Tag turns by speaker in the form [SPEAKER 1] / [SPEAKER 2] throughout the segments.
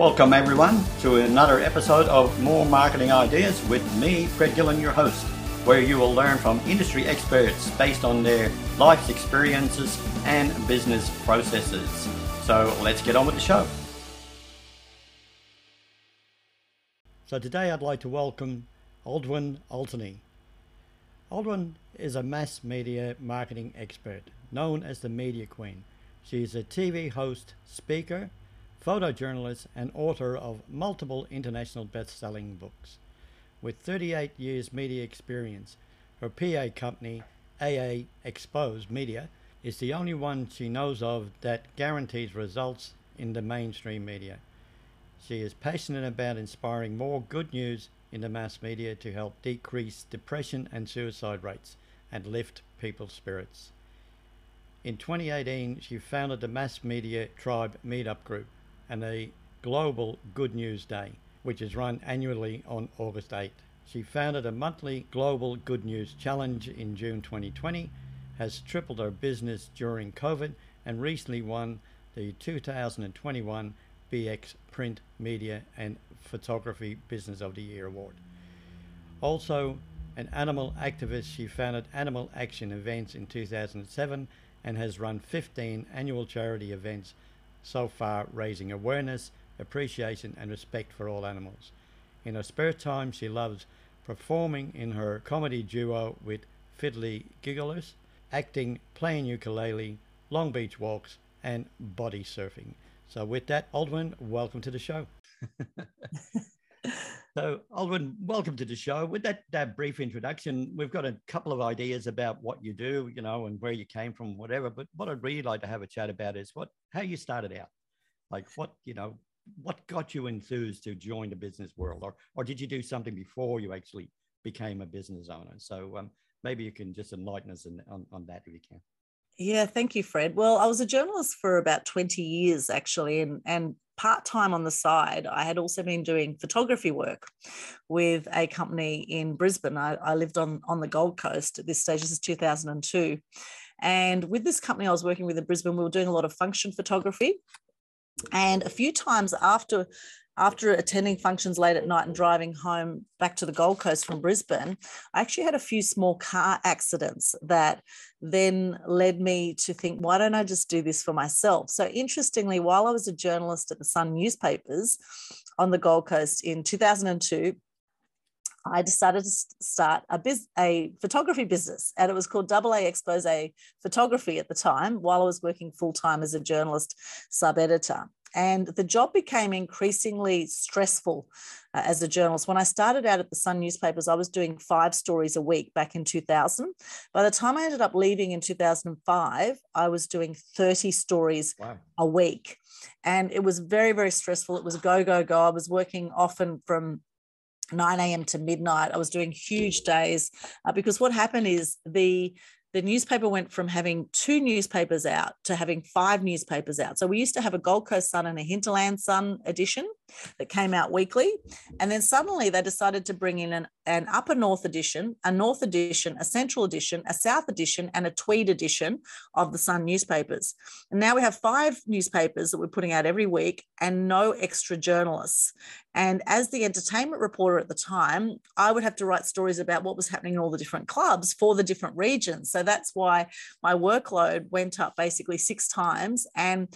[SPEAKER 1] Welcome, everyone, to another episode of More Marketing Ideas with me, Fred Gillen, your host, where you will learn from industry experts based on their life's experiences and business processes. So let's get on with the show. So today I'd like to welcome Aldwyn Altony. Aldwyn is a mass media marketing expert known as the Media Queen. She is a TV host, speaker, photojournalist, and author of multiple international best selling books. With 38 years media experience, her PA company, AA Expose Media, is the only one she knows of that guarantees results in the mainstream media. She is passionate about inspiring more good news in the mass media to help decrease depression and suicide rates and lift people's spirits. In 2018, she founded the Mass Media Tribe Meetup Group and a Global Good News Day, which is run annually on August 8. She founded a monthly Global Good News Challenge in June 2020, has tripled her business during COVID, and recently won the 2021 BX Print Media and Photography Business of the Year award. Also, an animal activist, she founded Animal Action Events in 2007 and has run 15 annual charity events so far, raising awareness, appreciation, and respect for all animals. In her spare time, she loves performing in her comedy duo with Fiddly Gigglers, acting, playing ukulele, Long Beach walks, and body surfing. So, with that, Aldwyn, welcome to the show. so, Aldwyn, welcome to the show. With that, that brief introduction, we've got a couple of ideas about what you do, you know, and where you came from, whatever. But what I'd really like to have a chat about is what how you started out, like what you know, what got you enthused to join the business world, or or did you do something before you actually became a business owner? So um, maybe you can just enlighten us in, on, on that if you can.
[SPEAKER 2] Yeah, thank you, Fred. Well, I was a journalist for about 20 years actually, and, and part time on the side, I had also been doing photography work with a company in Brisbane. I, I lived on, on the Gold Coast at this stage, this is 2002. And with this company I was working with in Brisbane, we were doing a lot of function photography. And a few times after after attending functions late at night and driving home back to the Gold Coast from Brisbane, I actually had a few small car accidents that then led me to think, why don't I just do this for myself? So, interestingly, while I was a journalist at the Sun newspapers on the Gold Coast in 2002, I decided to start a biz, a photography business, and it was called Double A Expose Photography at the time, while I was working full time as a journalist sub editor. And the job became increasingly stressful uh, as a journalist. When I started out at the Sun newspapers, I was doing five stories a week back in 2000. By the time I ended up leaving in 2005, I was doing 30 stories wow. a week. And it was very, very stressful. It was go, go, go. I was working often from 9 a.m. to midnight. I was doing huge days uh, because what happened is the the newspaper went from having two newspapers out to having five newspapers out. So we used to have a Gold Coast Sun and a Hinterland Sun edition that came out weekly. And then suddenly they decided to bring in an, an Upper North edition, a North edition, a Central edition, a South edition, and a Tweed edition of the Sun newspapers. And now we have five newspapers that we're putting out every week and no extra journalists. And as the entertainment reporter at the time, I would have to write stories about what was happening in all the different clubs for the different regions. So that's why my workload went up basically six times. And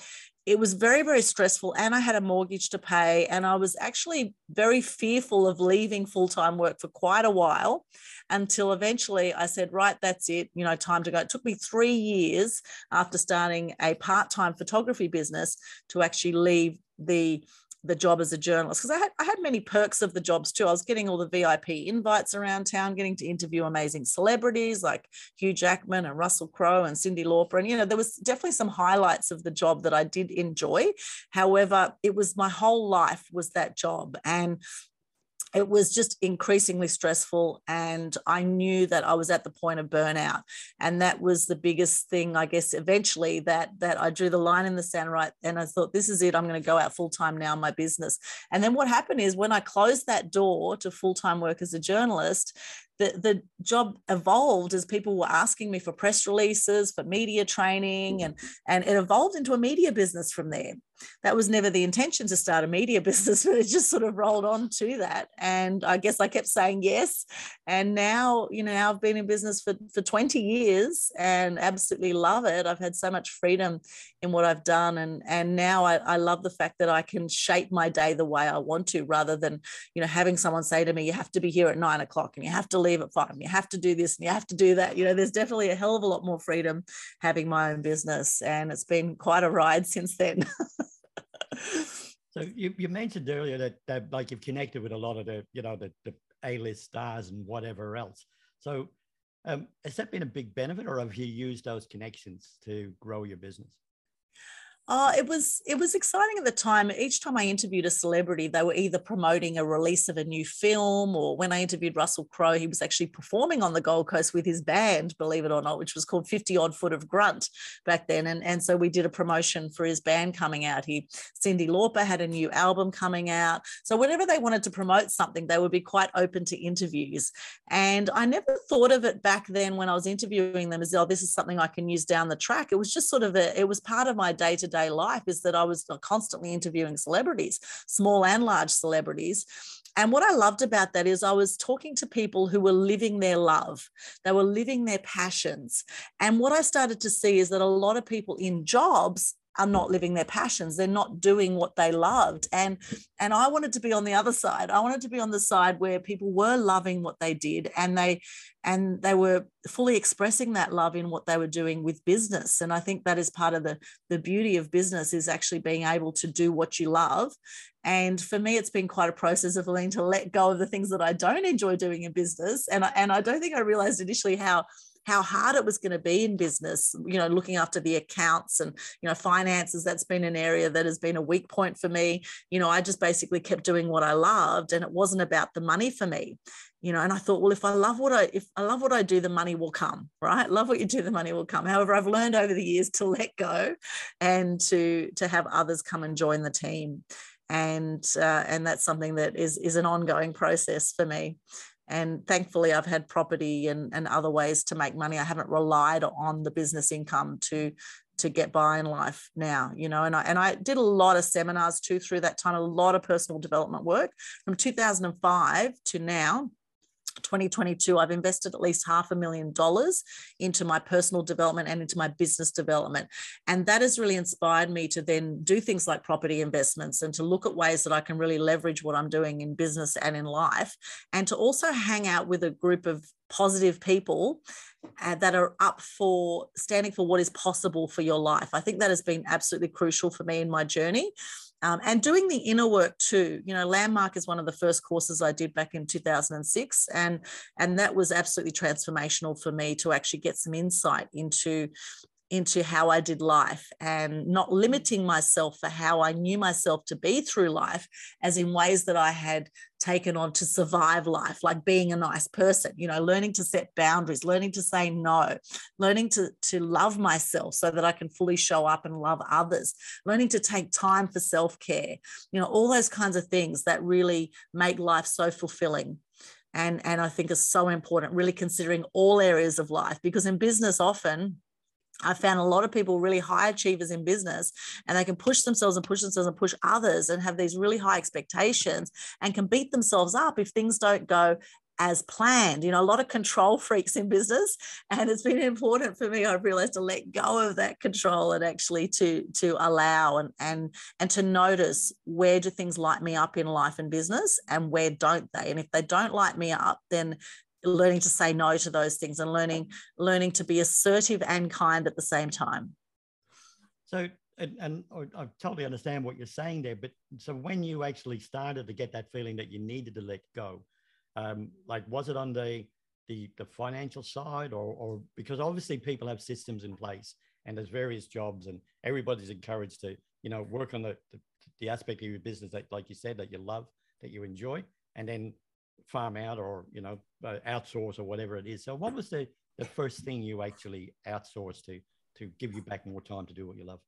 [SPEAKER 2] it was very, very stressful. And I had a mortgage to pay. And I was actually very fearful of leaving full time work for quite a while until eventually I said, right, that's it, you know, time to go. It took me three years after starting a part time photography business to actually leave the the job as a journalist because I had, I had many perks of the jobs too. I was getting all the VIP invites around town, getting to interview amazing celebrities like Hugh Jackman and Russell Crowe and Cyndi Lauper. And, you know, there was definitely some highlights of the job that I did enjoy. However, it was my whole life was that job. And it was just increasingly stressful and i knew that i was at the point of burnout and that was the biggest thing i guess eventually that that i drew the line in the sand right? And i thought this is it i'm going to go out full time now in my business. And then what happened is when i closed that door to full time work as a journalist the, the job evolved as people were asking me for press releases, for media training, and, and it evolved into a media business from there that was never the intention to start a media business, but it just sort of rolled on to that. And I guess I kept saying yes. And now, you know, I've been in business for, for 20 years and absolutely love it. I've had so much freedom in what I've done. And, and now I, I love the fact that I can shape my day the way I want to rather than, you know, having someone say to me, you have to be here at nine o'clock and you have to leave five and you have to do this and you have to do that. You know, there's definitely a hell of a lot more freedom having my own business. And it's been quite a ride since then.
[SPEAKER 1] so you, you mentioned earlier that, that like you've connected with a lot of the you know the, the a-list stars and whatever else so um, has that been a big benefit or have you used those connections to grow your business
[SPEAKER 2] Oh, it was it was exciting at the time. Each time I interviewed a celebrity, they were either promoting a release of a new film, or when I interviewed Russell Crowe, he was actually performing on the Gold Coast with his band, believe it or not, which was called 50 Odd Foot of Grunt back then. And, and so we did a promotion for his band coming out. He Cyndi Lauper had a new album coming out. So whenever they wanted to promote something, they would be quite open to interviews. And I never thought of it back then when I was interviewing them as oh, this is something I can use down the track. It was just sort of a, it was part of my day-to-day life is that I was constantly interviewing celebrities, small and large celebrities. And what I loved about that is I was talking to people who were living their love, they were living their passions. And what I started to see is that a lot of people in jobs are not living their passions. They're not doing what they loved. And and i wanted to be on the other side. I wanted to be on the side where people were loving what they did and they and they were fully expressing that love in what they were doing with business. And i think that is part of the the beauty of business is actually being able to do what you love. And for me it's been quite a process of learning to let go of the things that i don't enjoy doing in business. And I, and i don't think i realized initially how how hard it was going to be in business, you know, looking after the accounts and, you know, finances. That's been an area that has been a weak point for me. You know, I just basically kept doing what I loved and it wasn't about the money for me you know and i thought well if i love what i if i love what i do the money will come right love what you do the money will come however i've learned over the years to let go and to to have others come and join the team and uh, and that's something that is is an ongoing process for me and thankfully i've had property and, and other ways to make money. I haven't relied on the business income to to get by in life now you know and I and I did a lot of seminars too through that time a lot of personal development work from 2005 to now 2022, I've invested at least half a million dollars into my personal development and into my business development. And that has really inspired me to then do things like property investments and to look at ways that I can really leverage what I'm doing in business and in life, and to also hang out with a group of positive people uh, that are up for standing for what is possible for your life. I think that has been absolutely crucial for me in my journey um, and doing the inner work too. You know, Landmark is one of the first courses I did back in 2006, and and that was absolutely transformational for me to actually get some insight into into how I did life and not mm. limiting myself for how I knew myself to be through life, as in ways that I had taken on to survive life, like being a nice person, you know, learning to set boundaries, learning to say no, learning to, to love myself so that I can fully show up and love others, learning to take time for self care, you know, all those kinds of things that really make life so fulfilling and and I think is so important really considering all areas of life because in business often I found a lot of people really high achievers in business and they can push themselves and push themselves and push others and have these really high expectations and can beat themselves up if things don't go as planned. You know, a lot of control freaks in business. And it's been important for me, I've realized to let go of that control and actually to to allow and and and to notice where do things light me up in life and business and where don't they? And if they don't light me up, then learning to say no to those things and learning learning to be assertive and kind at the same time.
[SPEAKER 1] So and, and I totally understand what you're saying there, but so when you actually started to get that feeling that you needed to let go, um, like was it on the the, the financial side or, or because obviously people have systems in place and there's various jobs and everybody's encouraged to you know work on the, the, the aspect of your business that like you said that you love that you enjoy and then farm out or you know uh, outsource or whatever it is. So, what was the the first thing you actually outsourced to to give you back more time to do what you love?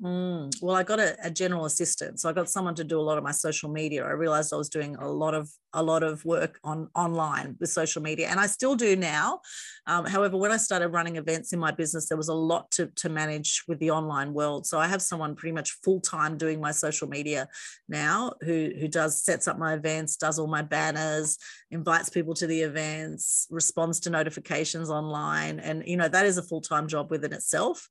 [SPEAKER 2] Mm, well, I got a, a, general assistant, so I got someone to do a lot of my social media. I realized I was doing a lot of a lot of work on online with social media, and I still do now. Um, however, when I started running events in my business, there was a lot to to manage with the online world. So I have someone pretty much full time doing my social media now, who who does sets up my events, does all my banners, invites people to the events, responds to notifications online, and you know that is a full time job within itself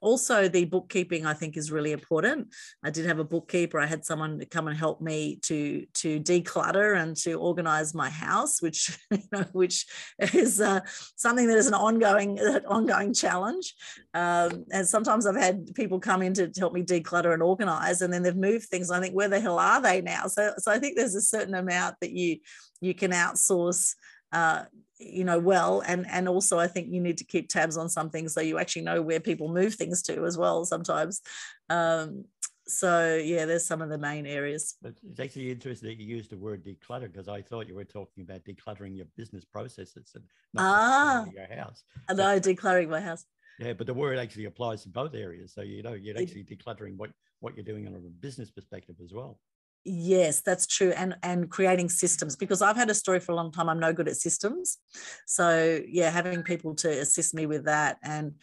[SPEAKER 2] also the bookkeeping i think is really important. I did have a bookkeeper. I had someone come and help me to to declutter and to organize my house which you know which is uh, something that is an ongoing uh, ongoing challenge. Um, and sometimes i've had people come in to help me declutter and organize and then they've moved things i think where the hell are they now? So so i think there's a certain amount that you you can outsource uh, you know well and and also i think you need to keep tabs on some things so you actually know where people move things to as well sometimes. Um, so yeah there's some of the main areas.
[SPEAKER 1] But it's actually interesting that you used the word declutter because i thought you were talking about decluttering your business processes and
[SPEAKER 2] not
[SPEAKER 1] ah, your house.
[SPEAKER 2] And no decluttering my house.
[SPEAKER 1] Yeah but the word actually applies to both areas. So you know you're actually decluttering what what you're doing on a business perspective as well
[SPEAKER 2] yes that's true and and creating systems because i've had a story for a long time i'm no good at systems. So yeah having people to assist me with that and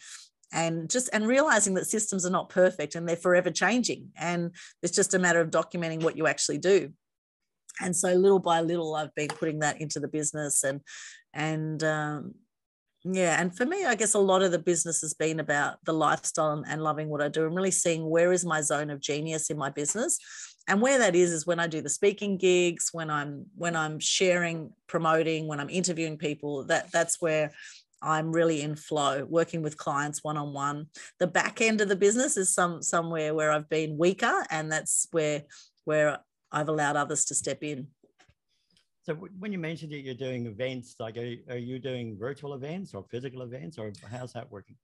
[SPEAKER 2] and just and realizing that systems are not perfect and they're forever changing and it's just a matter of documenting what you actually do. And so little by little i've been putting that into the business and and um, yeah and for me i guess a lot of the business has been about the lifestyle and, loving what i do and really seeing where is my zone of genius in my business. And where that is is when i do the speaking gigs when i'm when i'm sharing promoting when i'm interviewing people that that's where i'm really in flow working with clients one on one the back end of the business is some somewhere where i've been weaker and that's where where i've allowed others to step in
[SPEAKER 1] so when you mentioned that you're doing events like are, are you doing virtual events or physical events or how's that working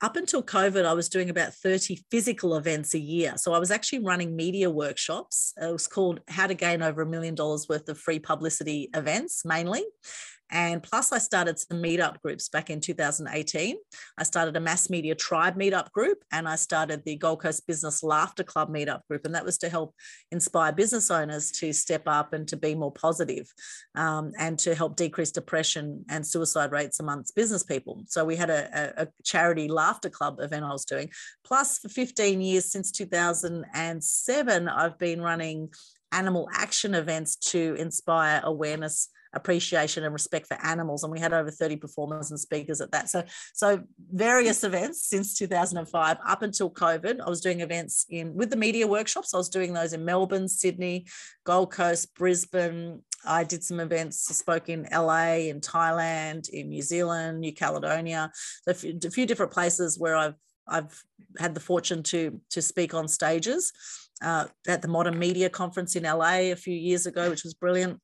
[SPEAKER 2] up until COVID, I was doing about 30 physical events a year. So I was actually running media workshops. It was called How to Gain Over a Million Dollars Worth of Free Publicity Events, mainly. And plus, I started some meetup groups back in 2018. I started a mass media tribe meetup group and I started the Gold Coast Business Laughter Club meetup group. And that was to help inspire business owners to step up and to be more positive, um, and to help decrease depression and suicide rates amongst business people. So we had a, a charity laughter club event I was doing. Plus, for 15 years since 2007, I've been running animal action events to inspire awareness appreciation and respect for animals and we had over 30 performers and speakers at that so so various events since 2005 up until covid i was doing events in with the media workshops i was doing those in melbourne sydney gold coast brisbane I did some events, spoke in LA, in Thailand, in New Zealand, New Caledonia, so a few different places where I've I've had the fortune to to speak on stages. Uh, at the Modern Media Conference in LA a few years ago, which was brilliant.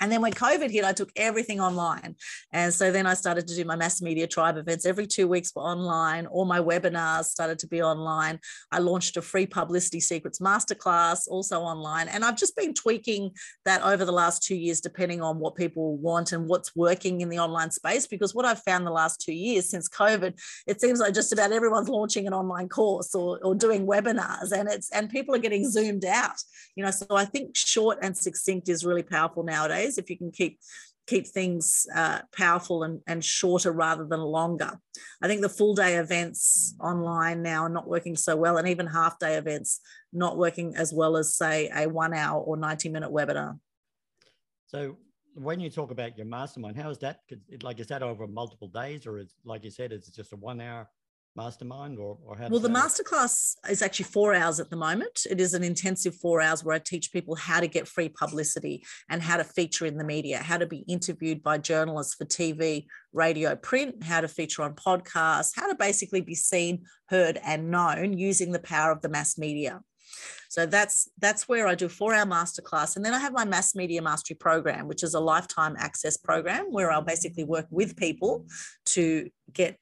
[SPEAKER 2] And then when COVID hit, I took everything online. And so then I started to do my mass media tribe events every two weeks were online. All my webinars started to be online. I launched a free publicity secrets masterclass also online. And I've just been tweaking that over the last two years, depending on what people want and what's working in the online space. Because what I've found the last two years since COVID, it seems like just about everyone's launching an online course or, or doing webinars and it's and people are getting zoomed out. You know, so I think short and succinct is really powerful nowadays days if you can keep keep things uh, powerful and, and shorter rather than longer. I think the full day events online now are not working so well, and even half day events not working as well as, say, a one hour or 90 minute webinar.
[SPEAKER 1] So, when you talk about your mastermind, how is that? Like, is that over multiple days, or is, like you said, it's just a one hour mastermind or, or how
[SPEAKER 2] well the masterclass is actually four hours at the moment. It is an intensive four hours where i teach people how to get free publicity and how to feature in the media how to be interviewed by journalists for tv radio print how to feature on podcasts how to basically be seen heard and known using the power of the mass media. So that's that's where I do four hour masterclass. And then I have my mass media mastery program, which is a lifetime access program where I'll basically work with people to get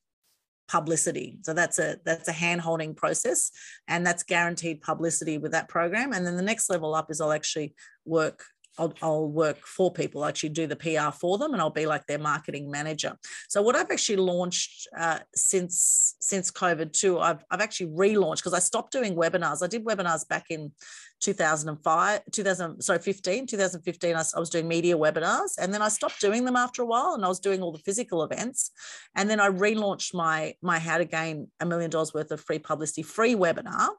[SPEAKER 2] publicity. So that's a that's a hand holding process, and that's guaranteed publicity with that program. And then the next level up is I'll actually work I'll, I'll work for people, I'll actually do the PR for them, and I'll be like their marketing manager. So what I've actually launched uh, since since COVID too, I've I've actually relaunched because I stopped doing webinars. I did webinars back in 2005, 2000, sorry, 15, 2015, I, I, was doing media webinars and then I stopped doing them after a while and I was doing all the physical events. And then I relaunched my, my How to Gain a Million Dollars Worth of Free Publicity free webinar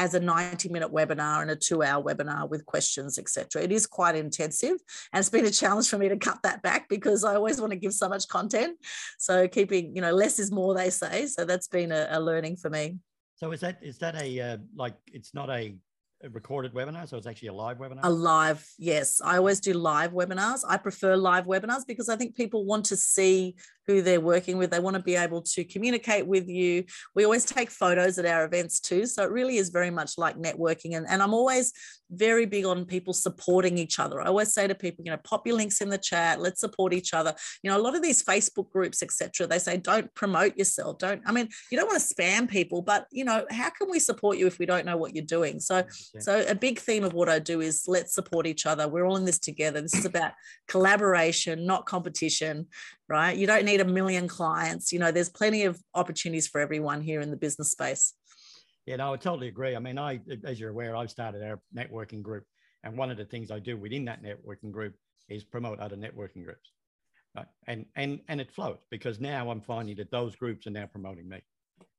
[SPEAKER 2] as a 90 minute webinar and a two hour webinar with questions, etc. It is quite intensive. And it's been a challenge for me to cut that back because I always want to give so much content. So keeping, you know, less is more, they say. So that's been a, a learning for me.
[SPEAKER 1] So is that, is that a, uh, like, it's not a a recorded webinar so it's actually a live webinar
[SPEAKER 2] a live yes i always do live webinars i prefer live webinars because i think people want to see who they're working with. They want to be able to communicate with you. We always take photos at our events too. So it really is very much like networking. And, and I'm always very big on people supporting each other. I always say to people, you know, pop your links in the chat, let's support each other. You know, a lot of these Facebook groups, etc., they say don't promote yourself. Don't, I mean, you don't want to spam people, but you know, how can we support you if we don't know what you're doing? So, so a big theme of what I do is let's support each other. We're all in this together. This is about collaboration, not competition right? You don't need a million clients. You know, there's plenty of opportunities for everyone here in the business space.
[SPEAKER 1] Yeah, no, I totally agree. I mean, I, as you're aware, I've started our networking group, and one of the things I do within that networking group is promote other networking groups, right? And and and it flows because now I'm finding that those groups are now promoting me,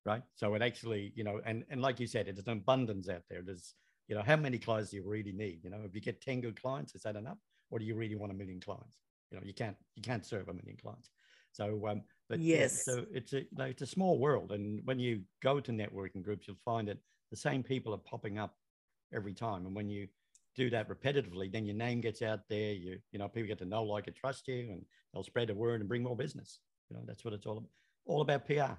[SPEAKER 1] right? So it actually, you know, and and like you said, there's an abundance out there. There's, you know, how many clients do you really need? You know, if you get ten good clients, is that enough, or do you really want a million clients? You know you can't you can't serve a million clients. So um but
[SPEAKER 2] yes.
[SPEAKER 1] so it's a like, it's a small world and when you go to networking groups you'll find that the same people are popping up every time and when you do that repetitively then your name gets out there you you know people get to know like and trust you and they'll spread the word and bring more business. You know that's what it's all about all about pr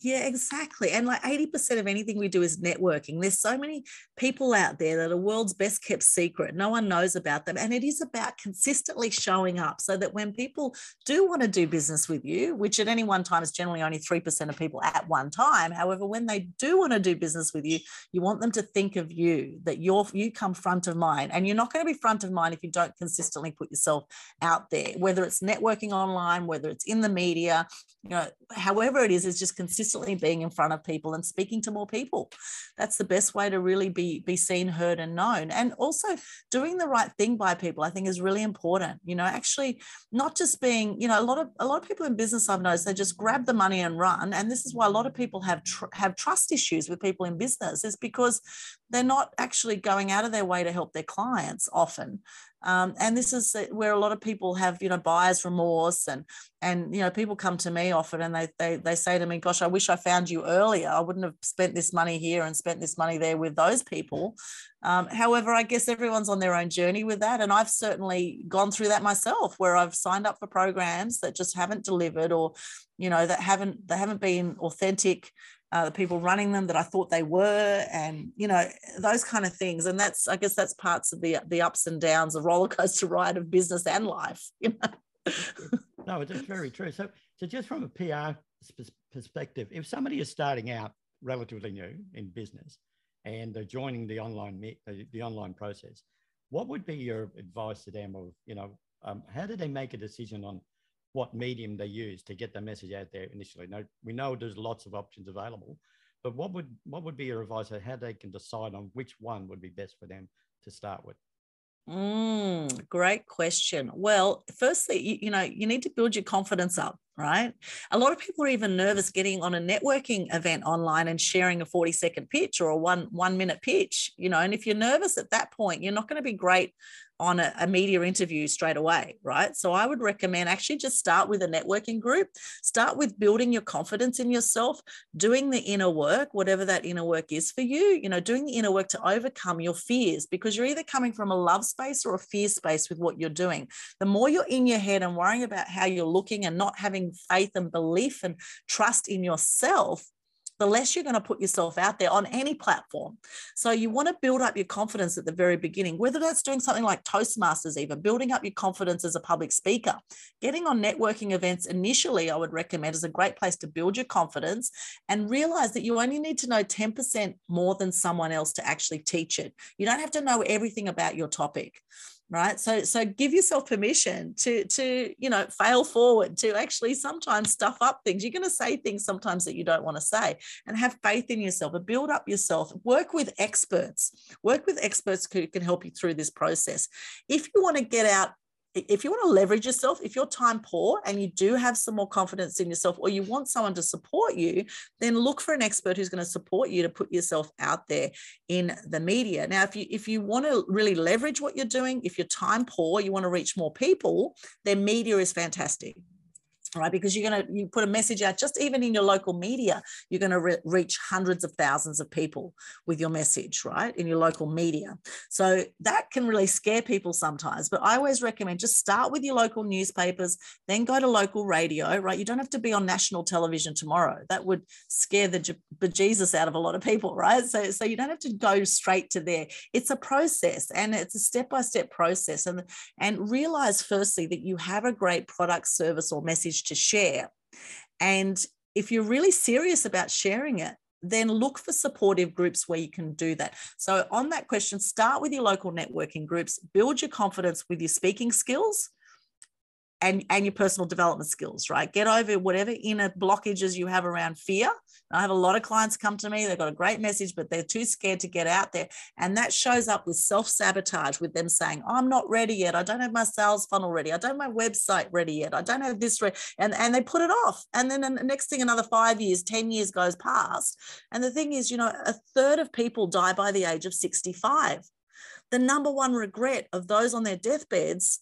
[SPEAKER 2] yeah, exactly. And like 80% of anything we do is networking. There's so many people out there that are world's best kept secret. No one knows about them. And it is about consistently showing up so that when people do want to do business with you, which at any one time is generally only 3% of people at one time. However, when they do want to do business with you, you want them to think of you, that you're you come front of mind. And you're not going to be front of mind if you don't consistently put yourself out there, whether it's networking online, whether it's in the media, you know, however it is, is just consistent consistently being in front of people and speaking to more people. That's the best way to really be, be seen, heard, and known. And also doing the right thing by people, I think is really important. You know, actually not just being, you know, a lot of a lot of people in business I've noticed they just grab the money and run. And this is why a lot of people have tr- have trust issues with people in business, is because they're not actually going out of their way to help their clients often. Um, and this is where a lot of people have, you know, buyer's remorse and, and, you know, people come to me often and they, they, they say to me, gosh, I wish I found you earlier. I wouldn't have spent this money here and spent this money there with those people. Um, however, I guess everyone's on their own journey with that. And I've certainly gone through that myself where I've signed up for programs that just haven't delivered or, you know, that haven't, they haven't been authentic uh, the people running them that I thought they were, and you know those kind of things. And that's I guess that's parts of the the ups and downs, the roller coaster ride of business and life. You know.
[SPEAKER 1] no, it's very true. So, so just from a PR perspective, if somebody is starting out relatively new in business and they're joining the online the, the online process, what would be your advice to them? Of you know, um, how do they make a decision on what medium they use to get the message out there initially. Now we know there's lots of options available, but what would what would be your advice on how they can decide on which one would be best for them to start with?
[SPEAKER 2] Mm, great question. Well, firstly, you, you know, you need to build your confidence up right? A lot of people are even nervous getting on a networking event online and sharing a 40 second pitch or a one one minute pitch, you know. And if you're nervous at that point, you're not going to be great on a, a, media interview straight away, right? So I would recommend actually just start with a networking group, start with building your confidence in yourself, doing the inner work, whatever that inner work is for you, you know, doing the inner work to overcome your fears because you're either coming from a love space or a fear space with what you're doing. The more you're in your head and worrying about how you're looking and not having faith and belief and trust in yourself, the less you're going to put yourself out there on any platform. So you want to build up your confidence at the very beginning, whether that's doing something like Toastmasters, even building up your confidence as a public speaker. Getting on networking events initially, I would recommend is a great place to build your confidence and realize that you only need to know 10% more than someone else to actually teach it. You don't have to know everything about your topic right? So so give yourself permission to to you know fail forward to actually sometimes stuff up things. You're going to say things sometimes that you don't want to say and have faith in yourself and build up yourself. Work with experts. Work with experts who can help you through this process. If you want to get out if you want to leverage yourself, if you're time poor and you do have some more confidence in yourself, or you want someone to support you, then look for an expert who's going to support you to put yourself out there in the media. Now, if you if you want to really leverage what you're doing, if you're time poor, you want to reach more people, then media is fantastic right? Because you're going to you put a message out just even in your local media you're going to re- reach hundreds of thousands of people with your message right? In your local media. So that can really scare people sometimes but i always recommend just start with your local newspapers then go to local radio right? You don't have to be on national television tomorrow. That would scare the bejesus out of a lot of people right? So so you don't have to go straight to there. It's a process and it's a step by step process and and realize firstly that you have a great product service or message to share. And if you're really serious about sharing it, then look for supportive groups where you can do that. So, on that question, start with your local networking groups, build your confidence with your speaking skills and, and your personal development skills, right? Get over whatever inner blockages you have around fear. I have a lot of clients come to me, they've got a great message, but they're too scared to get out there. And that shows up with self sabotage, with them saying, I'm not ready yet. I don't have my sales funnel ready. I don't have my website ready yet. I don't have this ready. And, and they put it off. And then the next thing, another five years, 10 years goes past. And the thing is, you know, a third of people die by the age of 65 the number one regret of those on their deathbeds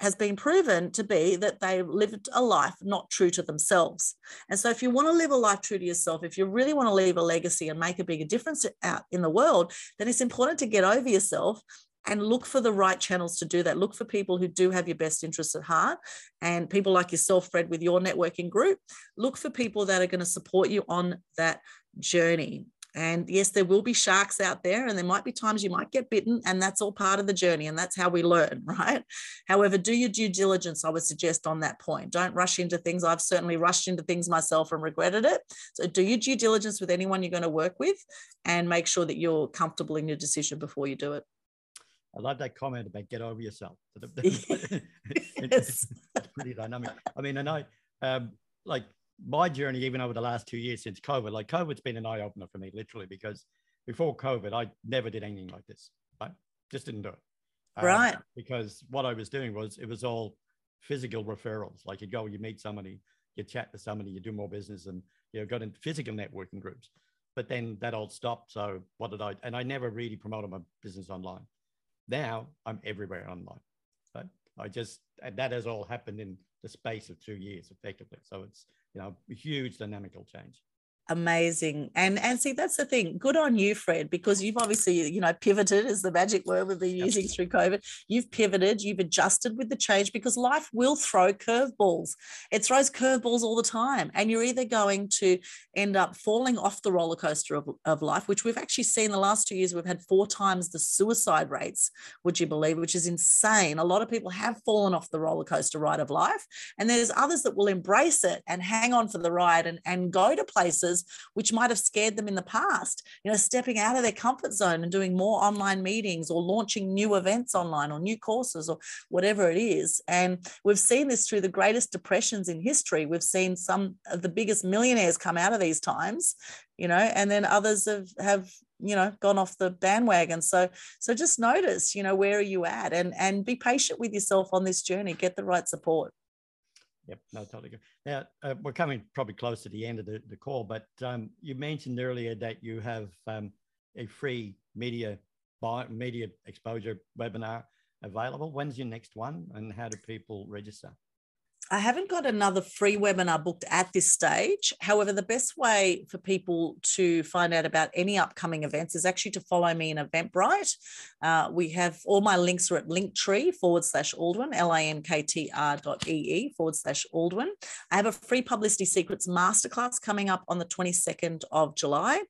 [SPEAKER 2] has been proven to be that they lived a life not true to themselves. And so, if you want to live a life true to yourself, if you really want to leave a legacy and make a bigger difference out in the world, then it's important to get over yourself and look for the right channels to do that. Look for people who do have your best interests at heart and people like yourself, Fred, with your networking group. Look for people that are going to support you on that journey. And yes, there will be sharks out there, and there might be times you might get bitten, and that's all part of the journey, and that's how we learn, right? However, do your due diligence, I would suggest on that point. Don't rush into things. I've certainly rushed into things myself and regretted it. So do your due diligence with anyone you're going to work with and make sure that you're comfortable in your decision before you do it.
[SPEAKER 1] I love that comment about get over yourself.
[SPEAKER 2] yes.
[SPEAKER 1] it's pretty dynamic. I mean, I know, um, like my journey, even over the last two years since COVID, like COVID's been an eye opener for me, literally, because before COVID, I never did anything like this. Right? Just didn't do it.
[SPEAKER 2] Um, right.
[SPEAKER 1] because what I was doing was it was all physical referrals. Like you go, you meet somebody, you chat to somebody, you do more business, and you know, got into physical networking groups. But then that all stopped. So what did I? And I never really promoted my business online. Now I'm everywhere online. But I just and that has all happened in the space of two years, effectively. So it's you know, a huge dynamical change
[SPEAKER 2] amazing. And and see that's the thing good on you fred because you've obviously you know pivoted is the magic word we've been using through covid. You've pivoted you've adjusted with the change because life will throw curveballs. It throws curveballs all the time and you're either going to end up falling off the roller coaster of, of life which we've actually seen the last two years we've had four times the suicide rates would you believe which is insane. A lot of people have fallen off the roller coaster ride of life and there's others that will embrace it and hang on for the ride and, and go to places which might have scared them in the past. You know, stepping out of their comfort zone and doing more online meetings or launching new events online or new courses or whatever it is. And we've seen this through the greatest depressions in history. We've seen some of the biggest millionaires come out of these times, you know, and then others have have you know gone off the bandwagon so so just notice you know where are you at and and be patient with yourself on this journey get the right support
[SPEAKER 1] Yep, no, totally good. Now, uh, we're coming probably close to the end of the, the call, but um, you mentioned earlier that you have um, a free media media exposure webinar available. When's your next one and how do people register?
[SPEAKER 2] I haven't got another free webinar booked at this stage. However, the best way for people to find out about any upcoming events is actually to follow me in Eventbrite. Uh, we have all my links are at linktree forward slash Aldwyn, L I N K T R dot E E forward slash Aldwyn. I have a free Publicity Secrets masterclass coming up on the 22nd of July.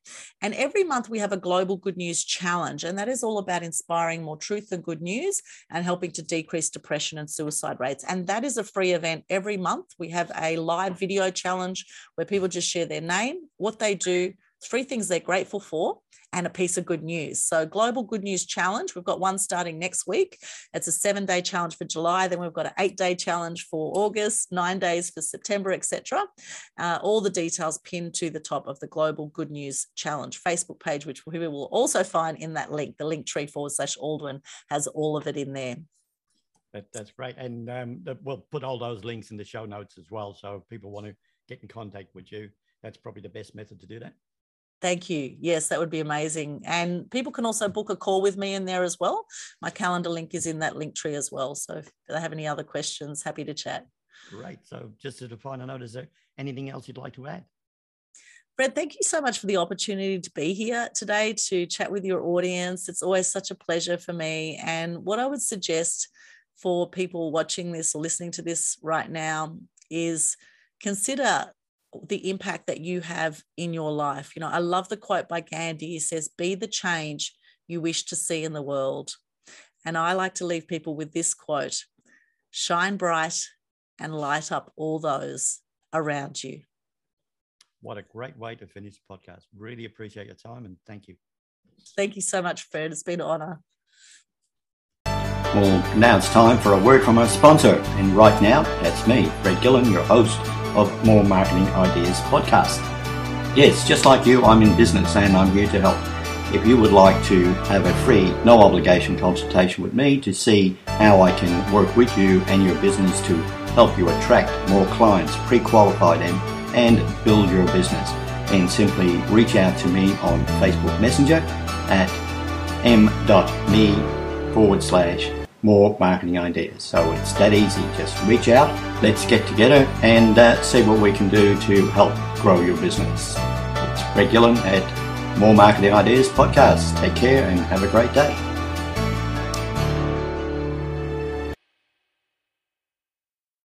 [SPEAKER 2] And every month we have a global good news challenge. And that is all about inspiring more truth and good news and helping to decrease depression and suicide rates. And that is a free event every month. We have a live video challenge where people just share their name, what they do, three things they're grateful for, and a piece of good news. So, Global Good News Challenge, we've got one starting next week. It's a seven day challenge for July. Then we've got an eight day challenge for August, nine days for September, etc. Uh, all the details pinned to the top of the Global Good News Challenge Facebook page, which we will also find in that link. The link tree forward slash Aldwyn has all of it in there.
[SPEAKER 3] That, that's great. And um, we'll put all those links in the show notes as well. So if people want to get in contact with you, that's probably the best method to do that.
[SPEAKER 2] Thank you. Yes, that would be amazing. And people can also book a call with me in there as well. My calendar link is in that link tree as well. So if they have any other questions, happy to chat.
[SPEAKER 3] Great. So just as a final note, is there anything else you'd like to add?
[SPEAKER 2] Fred, thank you so much for the opportunity to be here today to chat with your audience. It's always such a pleasure for me. And what I would suggest for people watching this or listening to this right now is consider the impact that you have in your life. You know, I love the quote by Gandhi. He says, Be the change you wish to see in the world. And I like to leave people with this quote shine bright and light up all those around you.
[SPEAKER 3] What a great way to finish the podcast. Really appreciate your time and thank you.
[SPEAKER 2] Thank you so much, Fred. It's been an honor.
[SPEAKER 1] Well, now it's time for a word from our sponsor. And right now, that's me, Fred Gillen, your host of More Marketing Ideas podcast. Yes, just like you, I'm in business and I'm here to help. If you would like to have a free, no obligation consultation with me to see how I can work with you and your business to help you attract more clients, pre-qualify them, and build your business, then simply reach out to me on Facebook Messenger at m.me forward slash more marketing ideas. So it's that easy. Just reach out, let's get together and uh, see what we can do to help grow your business. It's Greg Gillen at More Marketing Ideas Podcast. Take care and have a great day.